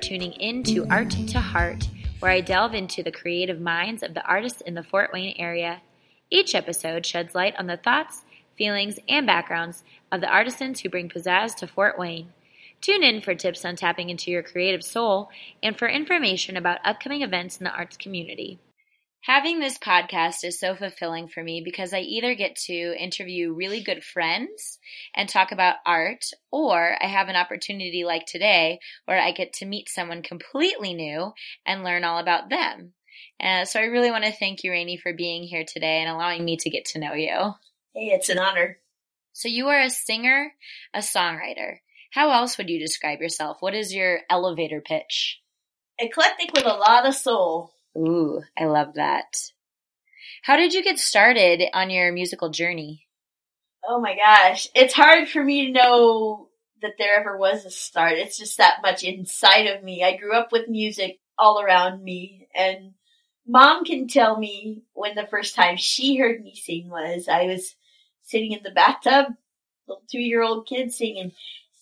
Tuning in to Art to Heart, where I delve into the creative minds of the artists in the Fort Wayne area. Each episode sheds light on the thoughts, feelings, and backgrounds of the artisans who bring pizzazz to Fort Wayne. Tune in for tips on tapping into your creative soul and for information about upcoming events in the arts community. Having this podcast is so fulfilling for me because I either get to interview really good friends and talk about art, or I have an opportunity like today where I get to meet someone completely new and learn all about them. Uh, so I really want to thank you, Rainee, for being here today and allowing me to get to know you. Hey, it's an honor. So you are a singer, a songwriter. How else would you describe yourself? What is your elevator pitch? Eclectic with a lot of soul. Ooh, I love that. How did you get started on your musical journey? Oh my gosh. It's hard for me to know that there ever was a start. It's just that much inside of me. I grew up with music all around me and mom can tell me when the first time she heard me sing was. I was sitting in the bathtub, little two year old kid singing,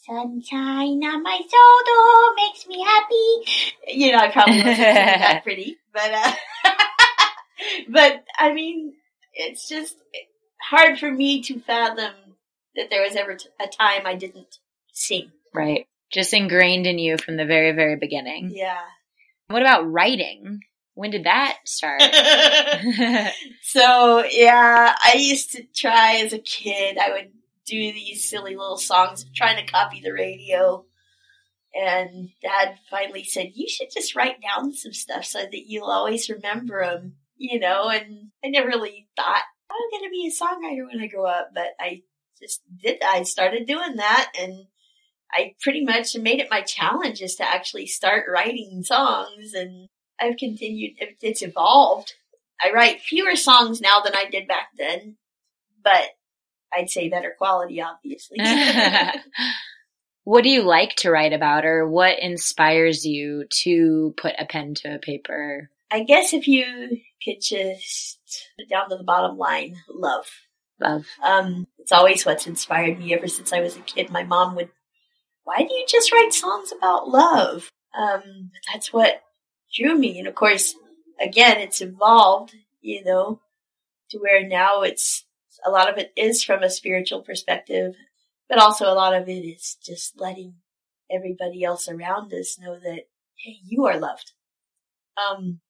Sunshine on my soul makes me happy. You know, I probably wasn't that pretty, but, uh, but I mean, it's just hard for me to fathom that there was ever a time I didn't sing. Right. Just ingrained in you from the very, very beginning. Yeah. What about writing? When did that start? so yeah, I used to try as a kid. I would do these silly little songs trying to copy the radio. And dad finally said, you should just write down some stuff so that you'll always remember them, you know, and I never really thought I'm going to be a songwriter when I grow up, but I just did. I started doing that and I pretty much made it my challenge is to actually start writing songs and I've continued, it's evolved. I write fewer songs now than I did back then, but I'd say better quality, obviously. what do you like to write about or what inspires you to put a pen to a paper? I guess if you could just down to the bottom line, love. Love. Um, it's always what's inspired me ever since I was a kid. My mom would, why do you just write songs about love? Um, that's what drew me. And of course, again, it's evolved, you know, to where now it's a lot of it is from a spiritual perspective, but also a lot of it is just letting everybody else around us know that, hey, you are loved. Um,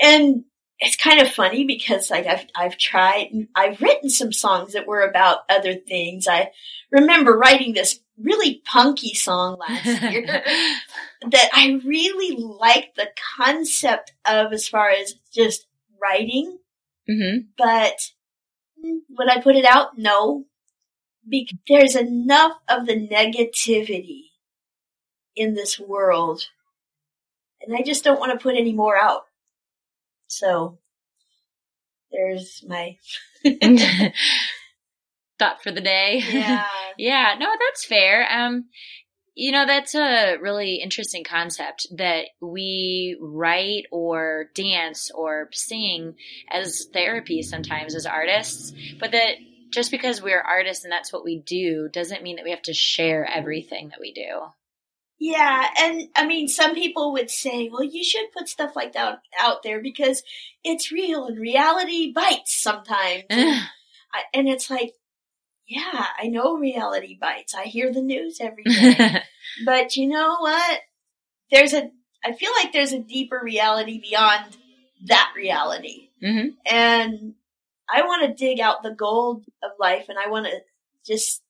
and it's kind of funny because like I've, I've tried, I've written some songs that were about other things. I remember writing this really punky song last year that I really liked the concept of as far as just writing. Mm-hmm. But would I put it out? No. Because there's enough of the negativity in this world. And I just don't want to put any more out. So there's my thought for the day. Yeah. yeah, no, that's fair. Um you know, that's a really interesting concept that we write or dance or sing as therapy sometimes as artists, but that just because we're artists and that's what we do doesn't mean that we have to share everything that we do. Yeah, and I mean, some people would say, well, you should put stuff like that out there because it's real and reality bites sometimes. and, and it's like, yeah, I know reality bites. I hear the news every day. but you know what? There's a, I feel like there's a deeper reality beyond that reality. Mm-hmm. And I want to dig out the gold of life and I want to just,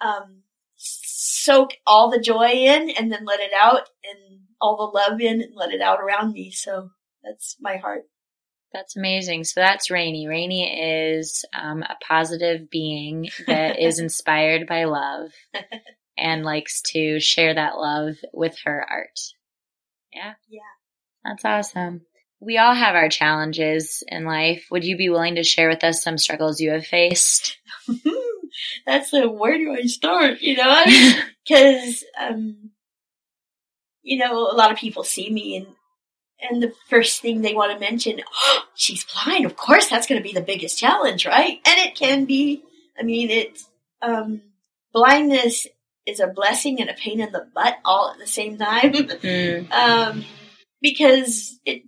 um, soak all the joy in and then let it out and all the love in and let it out around me. So that's my heart. That's amazing. So that's Rainee. Rainee is um, a positive being that is inspired by love and likes to share that love with her art. Yeah? Yeah. That's awesome. We all have our challenges in life. Would you be willing to share with us some struggles you have faced? That's a where do I start? You know, because um, you know, a lot of people see me and and the first thing they want to mention, oh, she's blind. Of course, that's going to be the biggest challenge, right? And it can be. I mean, it's um, blindness is a blessing and a pain in the butt all at the same time. Mm. um, because it,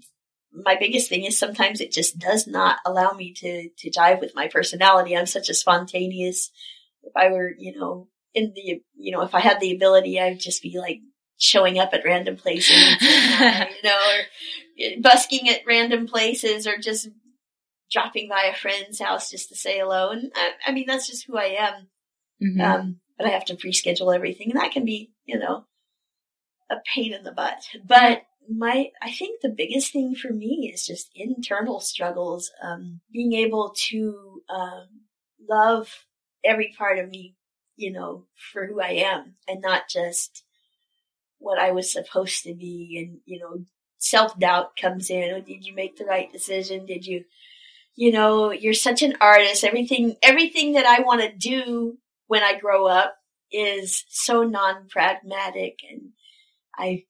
my biggest thing is sometimes it just does not allow me to, to jive with my personality. I'm such a spontaneous, if I were, you know, in the, you know, if I had the ability, I'd just be like showing up at random places, and, you know, or busking at random places or just dropping by a friend's house just to say hello. And I, I mean, that's just who I am. Mhm. Um, but I have to pre-schedule everything and that can be, you know, a pain in the butt. But my, I think the biggest thing for me is just internal struggles, um, being able to, um, love every part of me, you know, for who I am and not just what I was supposed to be. And, you know, self-doubt comes in. Oh, did you make the right decision? Did you, you know, you're such an artist. Everything, everything that I want to do when I grow up is so non-pragmatic and I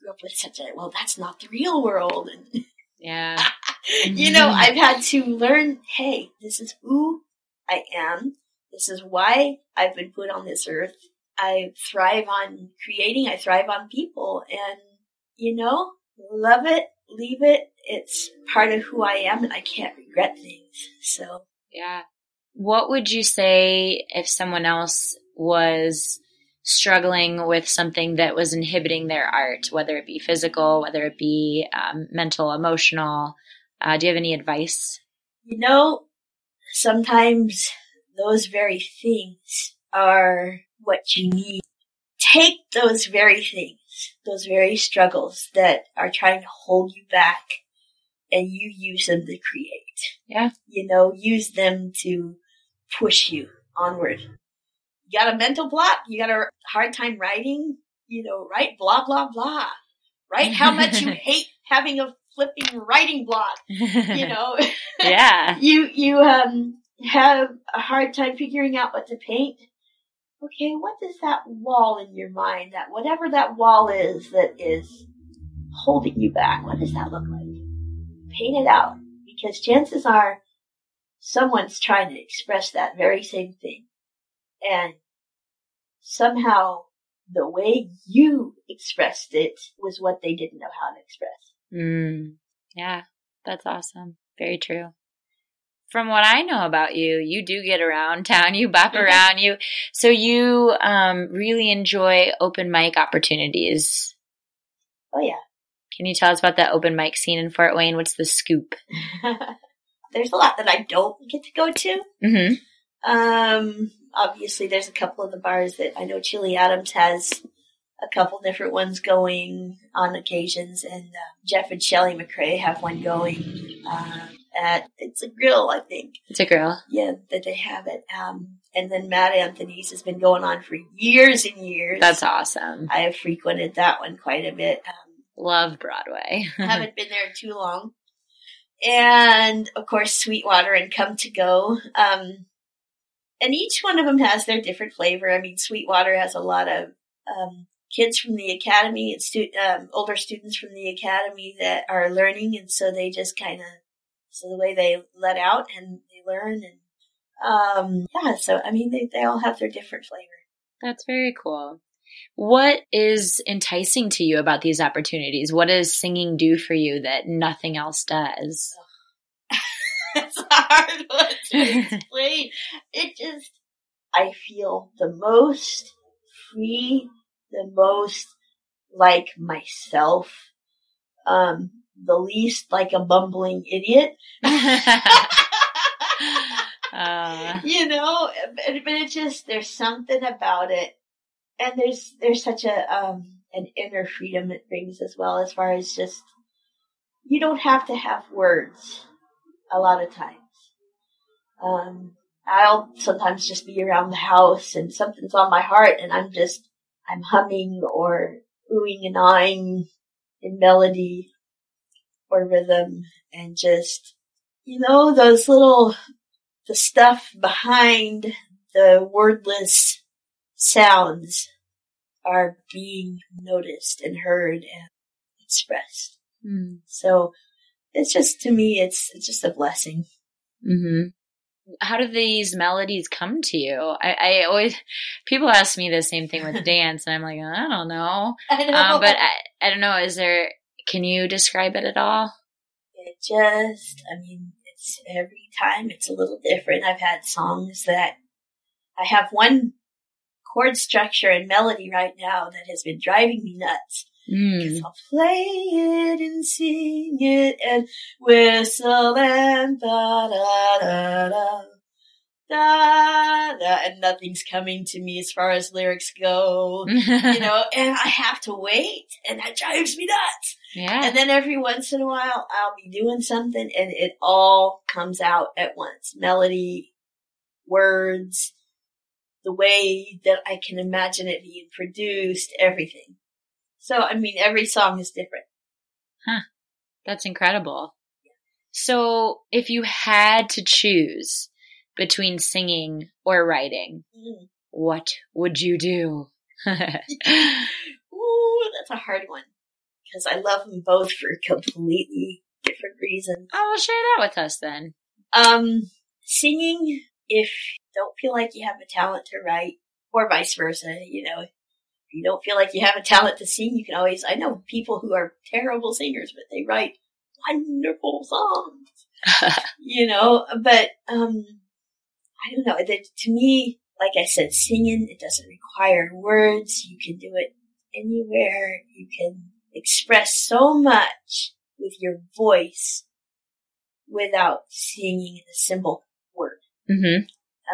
grew up with such a, well, that's not the real world. And, yeah. you know, I've had to learn, hey, this is who I am. This is why I've been put on this earth. I thrive on creating. I thrive on people and, you know, love it, leave it. It's part of who I am and I can't regret things. So Yeah. What would you say if someone else was struggling with something that was inhibiting their art, whether it be physical, whether it be um, mental, emotional? Uh, do you have any advice? You know, sometimes those very things are what you need. Take those very things, those very struggles that are trying to hold you back and you use them to create. Yeah. You know, use them to push you onward. You got a mental block? You got a hard time writing? You know, write blah, blah, blah. Write how much you hate having a flipping writing block, you know? yeah. you you um have a hard time figuring out what to paint. Okay, what is that wall in your mind? That whatever that wall is that is holding you back, what does that look like? Paint it out. Because chances are someone's trying to express that very same thing. And somehow the way you expressed it was what they didn't know how to express. Mm, yeah, that's awesome. Very true. From what I know about you, you do get around town, you bop Mhm. around, you so you um, really enjoy open mic opportunities. Oh yeah. Can you tell us about that open mic scene in Fort Wayne? What's the scoop? There's a lot that I don't get to go to. Mm-hmm. Um, obviously, there's a couple of the bars that I know Chili Adams has a couple different ones going on occasions, and uh, Jeff and Shelly McRae have one going uh, at it's a grill, I think. It's a grill. Yeah, that they have it. Um, and then Mad Anthony's has been going on for years and years. That's awesome. I have frequented that one quite a bit. Um, Love Broadway. haven't been there too long. And of course, Sweetwater and Come to Go. Um, and each one of them has their different flavor. I mean, Sweetwater has a lot of um, kids from the academy and stu- um, older students from the academy that are learning, and so they just kind of so the way they let out and they learn and um, yeah. So I mean, they they all have their different flavor. That's very cool. What is enticing to you about these opportunities? What does singing do for you that nothing else does? It's a hard one to explain. It just, I feel the most free, the most like myself, um, the least like a bumbling idiot. uh, you know, but, but it just, there's something about it. And there's, there's such a, um, an inner freedom it brings as well as far as just, you don't have to have words a lot of times. Um, I'll sometimes just be around the house and something's on my heart and I'm just, I'm humming or oohing and ahhing in melody or rhythm and just, you know, those little, the stuff behind the wordless sounds are being noticed and heard and expressed. mm, So it's just, to me, it's, it's just a blessing. hmm how do these melodies come to you? I, I always people ask me the same thing with dance, and I'm like, I don't know. I know. Um, but I, I don't know. Is there? Can you describe it at all? it just, I mean, it's every time it's a little different. I've had songs that I have one chord structure and melody right now that has been driving me nuts. Mm. I'll play it and sing it and whistle and da da da da da da and nothing's coming to me as far as lyrics go. You know, and I have to wait and that drives me nuts. Yeah. And then every once in a while I'll be doing something and it all comes out at once. Melody, words, the way that I can imagine it being produced, everything. So, I mean, every song is different. That's incredible. So, if you had to choose between singing or writing, Mm. what would you do? Ooh, that's a hard one. Because I love them both for completely different reasons. oh, well share that with us then. Um, singing, if you don't feel like you have a talent to write, or vice versa, you know, if you don't feel like you have a talent to sing, you can always, I know people who are terrible singers, but they write wonderful songs, you know, but, um, I don't know, that to me, like I said, singing, it doesn't require words, you can do it anywhere, you can express so much with your voice without singing a simple word. hmm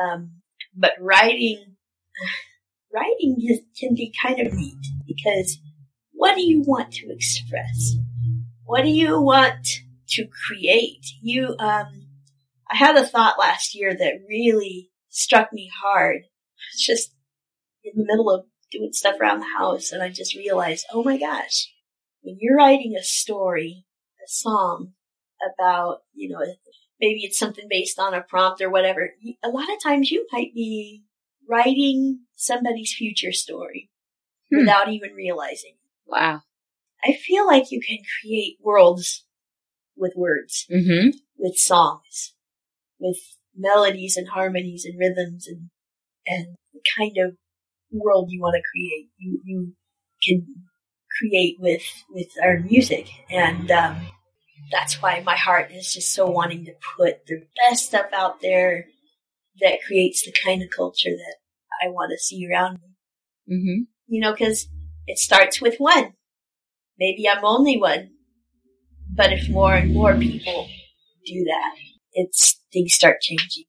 Um, but writing, writing is, can be kind of neat because what do you want to express? What do you want to create? You, um, I had a thought last year that really struck me hard. I was just in the middle of doing stuff around the house and I just realized, oh my gosh, when you're writing a story, a song about, you know, maybe it's something based on a prompt or whatever, a lot of times you might be writing somebody's future story Hmm. without even realizing. Wow. I feel like you can create worlds with words, hmm with songs, with melodies and harmonies and rhythms and, and the kind of world you want to create. You, you can create with, with our music. And, um, that's why my heart is just so wanting to put the best stuff out there that creates the kind of culture that I want to see around me. hmm You know, cause it starts with one. Maybe I'm only one. But if more and more people do that, it's, things start changing.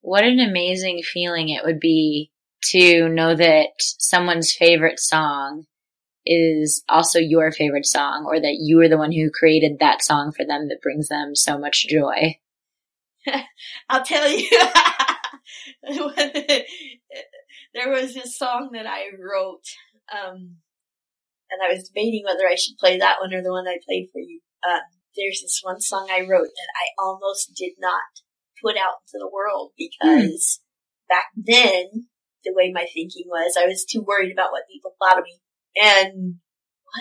What an amazing feeling it would be to know that someone's favorite song is also your favorite song or that you are the one who created that song for them that brings them so much joy. I'll tell you, there was this song that I wrote, um, and I was debating whether I should play that one or the one I played for you. Um, there's this one song I wrote that I almost did not put out into the world because back then, the way my thinking was, I was too worried about what people thought of me and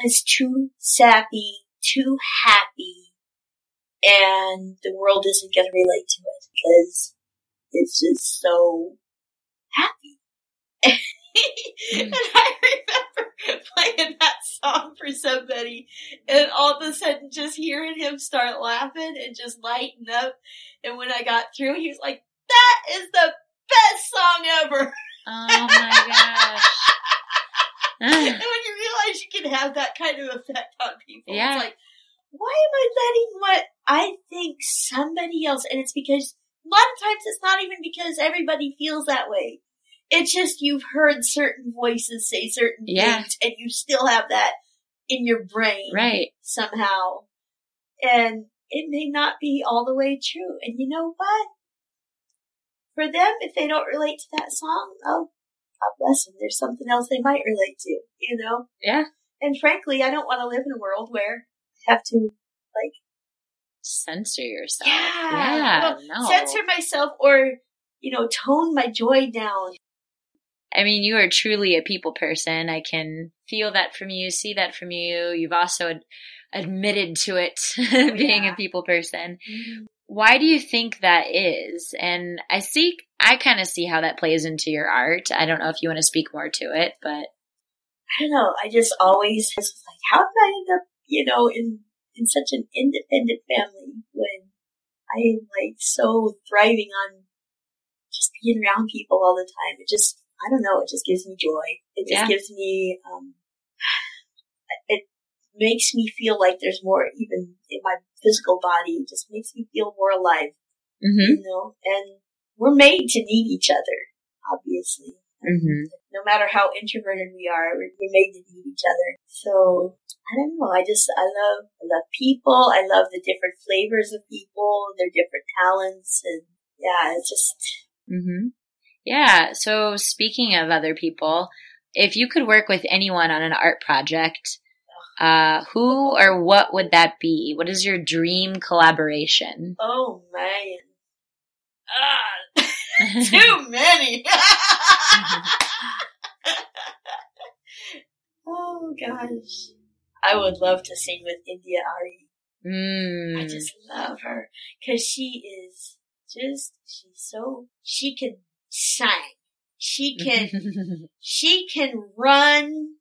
was too sappy, too happy, and the world isn't going to relate to it because it's just so happy. and hmm. I remember playing that song for somebody and all of a sudden just hearing him start laughing and just lighten up. And when I got through, he was like, that is the best song ever. Oh my gosh. and when you realize you can have that kind of effect on people, Yeah. it's like, why am I letting what I think somebody else, and it's because a lot of times it's not even because everybody feels that way. It's just you've heard certain voices say certain Yeah. things and you still have that in your brain right. somehow. And it may not be all the way true. And you know what? For them, if they don't relate to that song, oh, God bless them. There's something else they might relate to, you know? Yeah. And frankly, I don't want to live in a world where I have to like, Censor yourself. Yeah. Yeah. Well, no. censor myself or, you know, tone my joy down. I mean, you are truly a people person. I can feel that from you, see that from you. You've also ad- admitted to it, being yeah. a people person. Mm-hmm. Why do you think that is? And I see, I kind of see how that plays into your art. I don't know if you want to speak more to it, but I don't know. I just always was like, how did I end up, you know, in in such an independent family when I am like so thriving on just being around people all the time. It just, I don't know, it just gives me joy. It just Yeah. gives me, um, makes me feel like there's more even in my physical body. It just makes me feel more alive, mm-hmm. you know, and we're made to need each other, obviously. Mm-hmm. No matter how introverted we are, we're, we're made to need each other. So, I don't know. I just, I love, I love people. I love the different flavors of people, their different talents. And yeah, it's just, Mm-hmm. Yeah. So speaking of other people, if you could work with anyone on an art project, uh, who or what would that be? What is your dream collaboration? oh man. Ah, too many. oh gosh. I would love to sing with India Ari. mm. I just love her because she is just she's so she can sing. She can she can run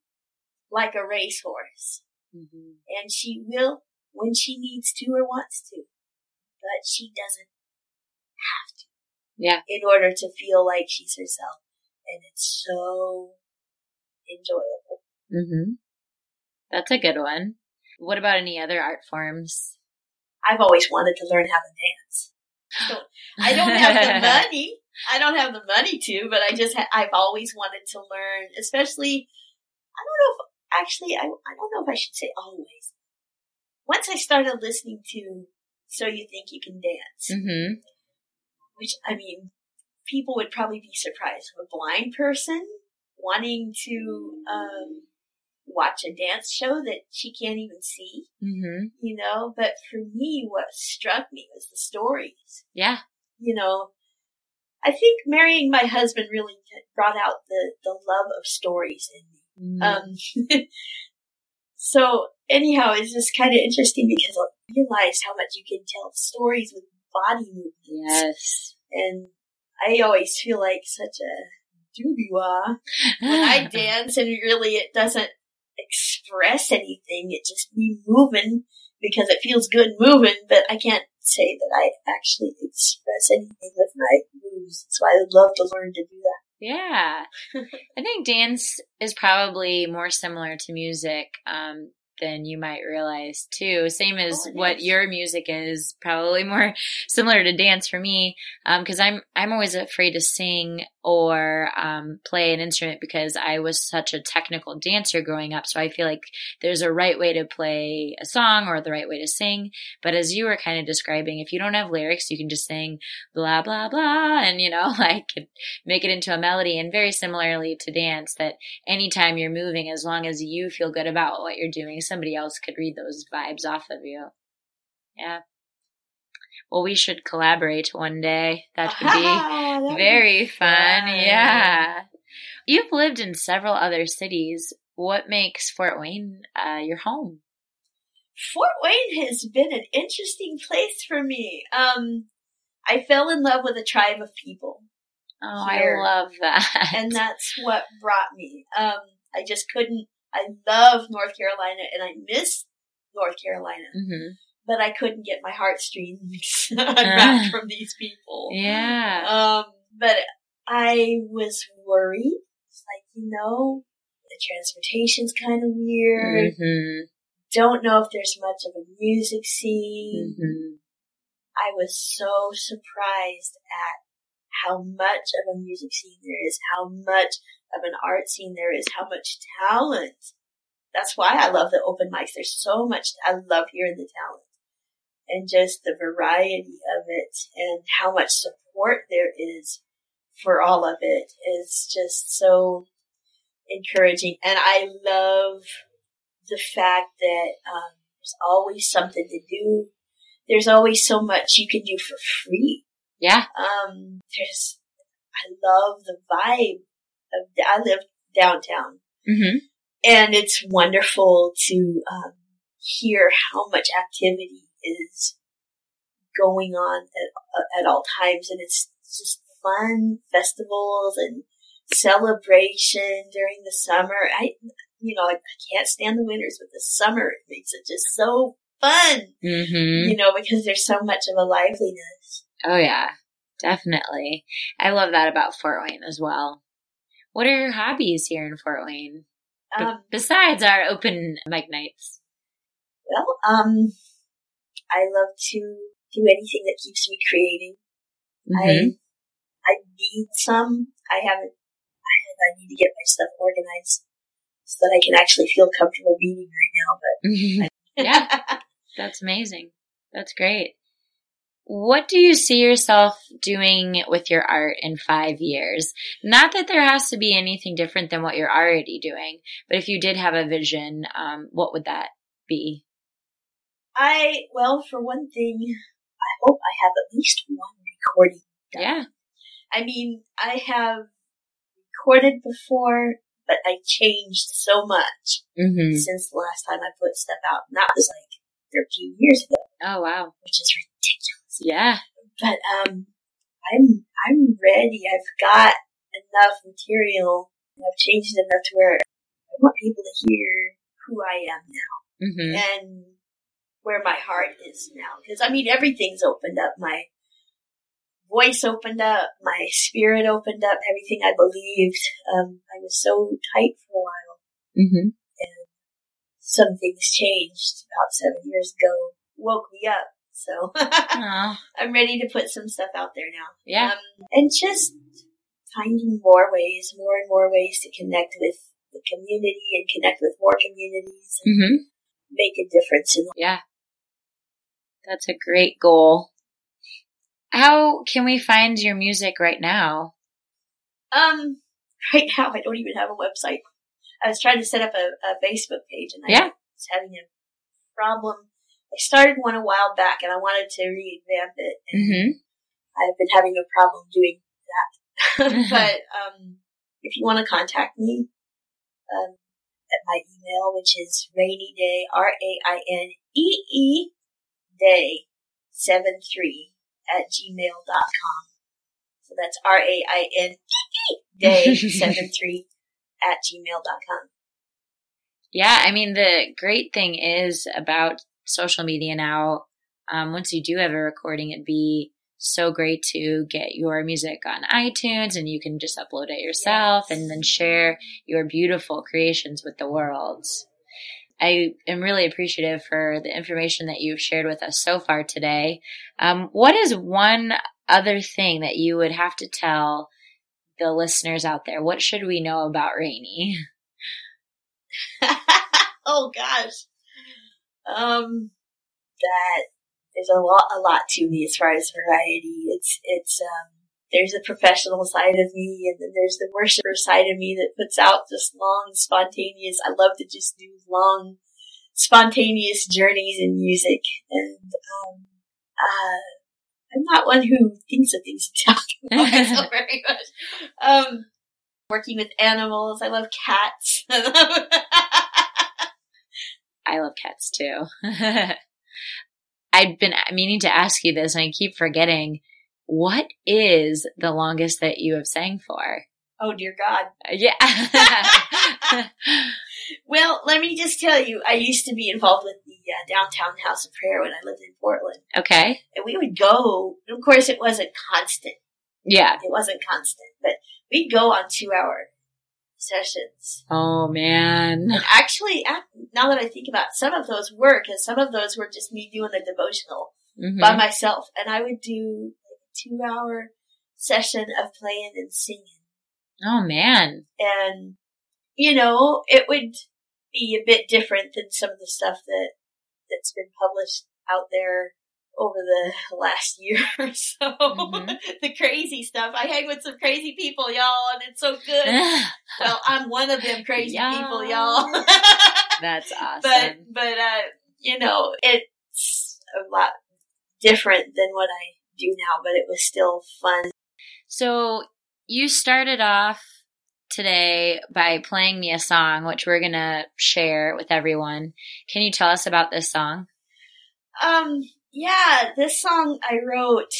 like a racehorse, Mhm. and she will when she needs to or wants to, but she doesn't have to. Yeah. In order to feel like she's herself, and it's so enjoyable. Mm-hmm. That's a good one. What about any other art forms? I've always wanted to learn how to dance. So, I don't have the money. I don't have the money to, but I just ha- I've always wanted to learn, especially I don't know if actually I I don't know if I should say always. Once I started listening to So You Think You Can Dance, mm-hmm. which I mean, people would probably be surprised. A blind person wanting to um, watch a dance show that she can't even see, Mm-hmm. you know. But for me, what struck me was the stories. Yeah. You know, I think marrying my husband really brought out the the love of stories in me. Mm. Um, so anyhow, it's just kind of interesting because I realized how much you can tell stories with body movements. yes. And I always feel like such a doobie-wah when I dance and really it doesn't express anything. It just me moving because it feels good moving, but I can't say that I actually express anything with my moves. So I would love to learn to do that. Yeah. I think dance is probably more similar to music um, than you might realize, too. Same as Oh, what is. your music is, probably more similar to dance for me. Because I'm I'm always afraid to sing or um, play an instrument because I was such a technical dancer growing up. So I feel like there's a right way to play a song or the right way to sing. But as you were kind of describing, if you don't have lyrics, you can just sing blah blah blah, and you know, like make it into a melody. And very similarly to dance, that anytime you're moving, as long as you feel good about what you're doing, somebody else could read those vibes off of you. Yeah. Well, we should collaborate one day. That would be That would very be fun. Yeah. You've lived in several other cities. What makes Fort Wayne uh, your home? Fort Wayne has been an interesting place for me. Um, I fell in love with a tribe of people, Oh, Here. I love that. and that's what brought me. Um, I just couldn't. I love North Carolina, and I miss North Carolina, hmm but I couldn't get my heartstrings unwrapped from these people. Yeah. Um, but I was worried. It's like, you know, the transportation's kind of weird. hmm Don't know if there's much of a music scene. hmm I was so surprised at how much of a music scene there is, how much of an art scene there is, how much talent. That's why I love the open mics. There's so much I love hearing the talent and just the variety of it and how much support there is for all of it is just so encouraging. And I love the fact that um, there's always something to do. There's always so much you can do for free. Yeah. Um, there's, I love the vibe of, I live downtown hmm and it's wonderful to, um, hear how much activity is going on at, at all times, and it's just fun festivals and celebration during the summer. I, you know, I, I can't stand the winters, but the summer it makes it just so fun. Mm-hmm. You know, because there's so much of a liveliness. Oh yeah, definitely. I love that about Fort Wayne as well. What are your hobbies here in Fort Wayne? B- Um, besides our open mic nights. well, um, I love to do anything that keeps me creating. Mhm. I I need some. I haven't. I, I need to get my stuff organized so that I can actually feel comfortable being right now. But Yeah. That's amazing. That's great. What do you see yourself doing with your art in five years? Not that there has to be anything different than what you're already doing, but if you did have a vision, um, what would that be? I well, for one thing, I hope I have at least one recording. done. Yeah. I mean, I have recorded before, but I changed so much Mm-hmm. since the last time I put stuff out. And that was like 13 years ago, Oh wow. which is ridiculous. Yeah. But um, I'm I'm ready. I've got enough material. and I've changed enough to where I want people to hear who I am now Mm-hmm. and where my heart is now. Because I mean, everything's opened up. My voice opened up. My spirit opened up. Everything I believed. Um, I was so tight for a while. Mm-hmm. Some things changed about seven years ago. Woke me up. So I'm ready to put some stuff out there now. yeah. Um, and just finding more ways, more and more ways to connect with the community and connect with more communities and Mm-hmm. make a difference in Yeah. That's a great goal. How can we find your music right now? Um, right now I don't even have a website. I was trying to set up a, a Facebook page and I Yeah. was having a problem. I started one a while back and I wanted to revamp it and Mm-hmm. I've been having a problem doing that. but, um, if you want to contact me, um, at my email, which is rainy day, R-A-I-N-E-E day seven three at gmail.com. So that's R-A-I-N-E-E day seven three at gmail.com. Yeah, I mean, the great thing is about social media now, um, once you do have a recording, it'd be so great to get your music on iTunes and you can just upload it yourself Yes. and then share your beautiful creations with the world. I am really appreciative for the information that you've shared with us so far today. Um, what is one other thing that you would have to tell the listeners out there? What should we know about Rainee? oh gosh. Um, that there's a lot, a lot to me as far as variety. It's, it's, um, there's a professional side of me and then there's the worshiper side of me that puts out just long, spontaneous, I love to just do long, spontaneous journeys in music. And, um, uh, I'm not one who thinks of things to talk about myself very much. Um, working with animals. I love cats. I love cats too. I've been meaning to ask you this and I keep forgetting. What is the longest that you have sang for? oh dear God. Yeah. Well, let me just tell you, I used to be involved with the uh, downtown House of Prayer when I lived in Portland, okay. and we would go. Of course, it wasn't constant. Yeah. It wasn't constant, but we'd go on two-hour sessions. Oh man. And actually, now that I think about it, some of those were because some of those were just me doing the devotional Mhm. by myself, and I would do like a two-hour session of playing and singing. Oh man. and you know it would be a bit different than some of the stuff that that's been published out there over the last year or so Mhm. the crazy stuff i hang with some crazy people y'all and it's so good well i'm one of them crazy people y'all That's awesome. but but uh you know it's a lot different than what i do now but it was still fun So you started off today by playing me a song, which we're gonna share with everyone. Can you tell us about this song? Um, Yeah, this song I wrote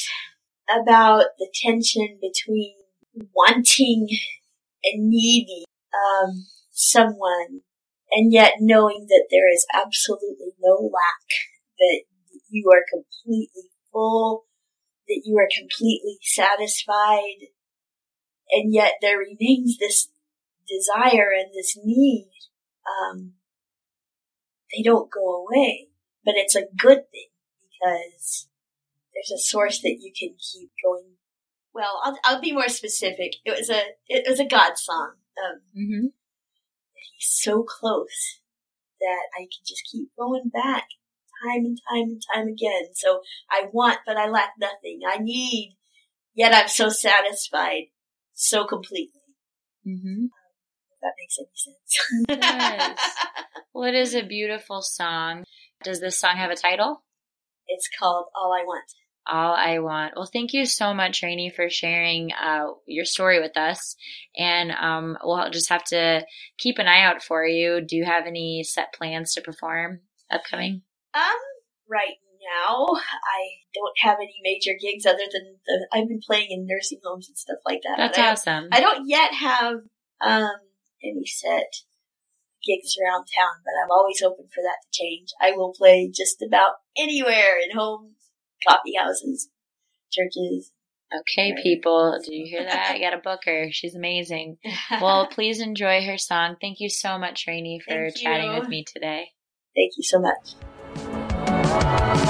about the tension between wanting and needing um, someone and yet knowing that there is absolutely no lack, that you are completely full, that you are completely satisfied, and yet there remains this desire and this need. Um, they don't go away, but it's a good thing because there's a source that you can keep going. Well, I'll, I'll be more specific. It was a it was a God song. Um, Mm-hmm. he's so close that I can just keep going back time and time and time again. So I want, but I lack nothing. I need, yet I'm so satisfied, so completely. Mm-hmm. If that makes any sense. Well, it is a beautiful song. Does this song have a title? it's called All I Want. All I want. Well, thank you so much, Rainee, for sharing uh, your story with us. And um, we'll just have to keep an eye out for you. Do you have any set plans to perform upcoming? Um, right now, I don't have any major gigs other than the, I've been playing in nursing homes and stuff like that. That's I awesome. I don't yet have um, any set gigs around town, but I'm always open for that to change. I will play just about anywhere in homes, coffee houses, churches. Okay, people, do you hear that? I got a booker. She's amazing. Well, please enjoy her song. Thank you so much, Rainee, for chatting with me today. thank you so much. Gave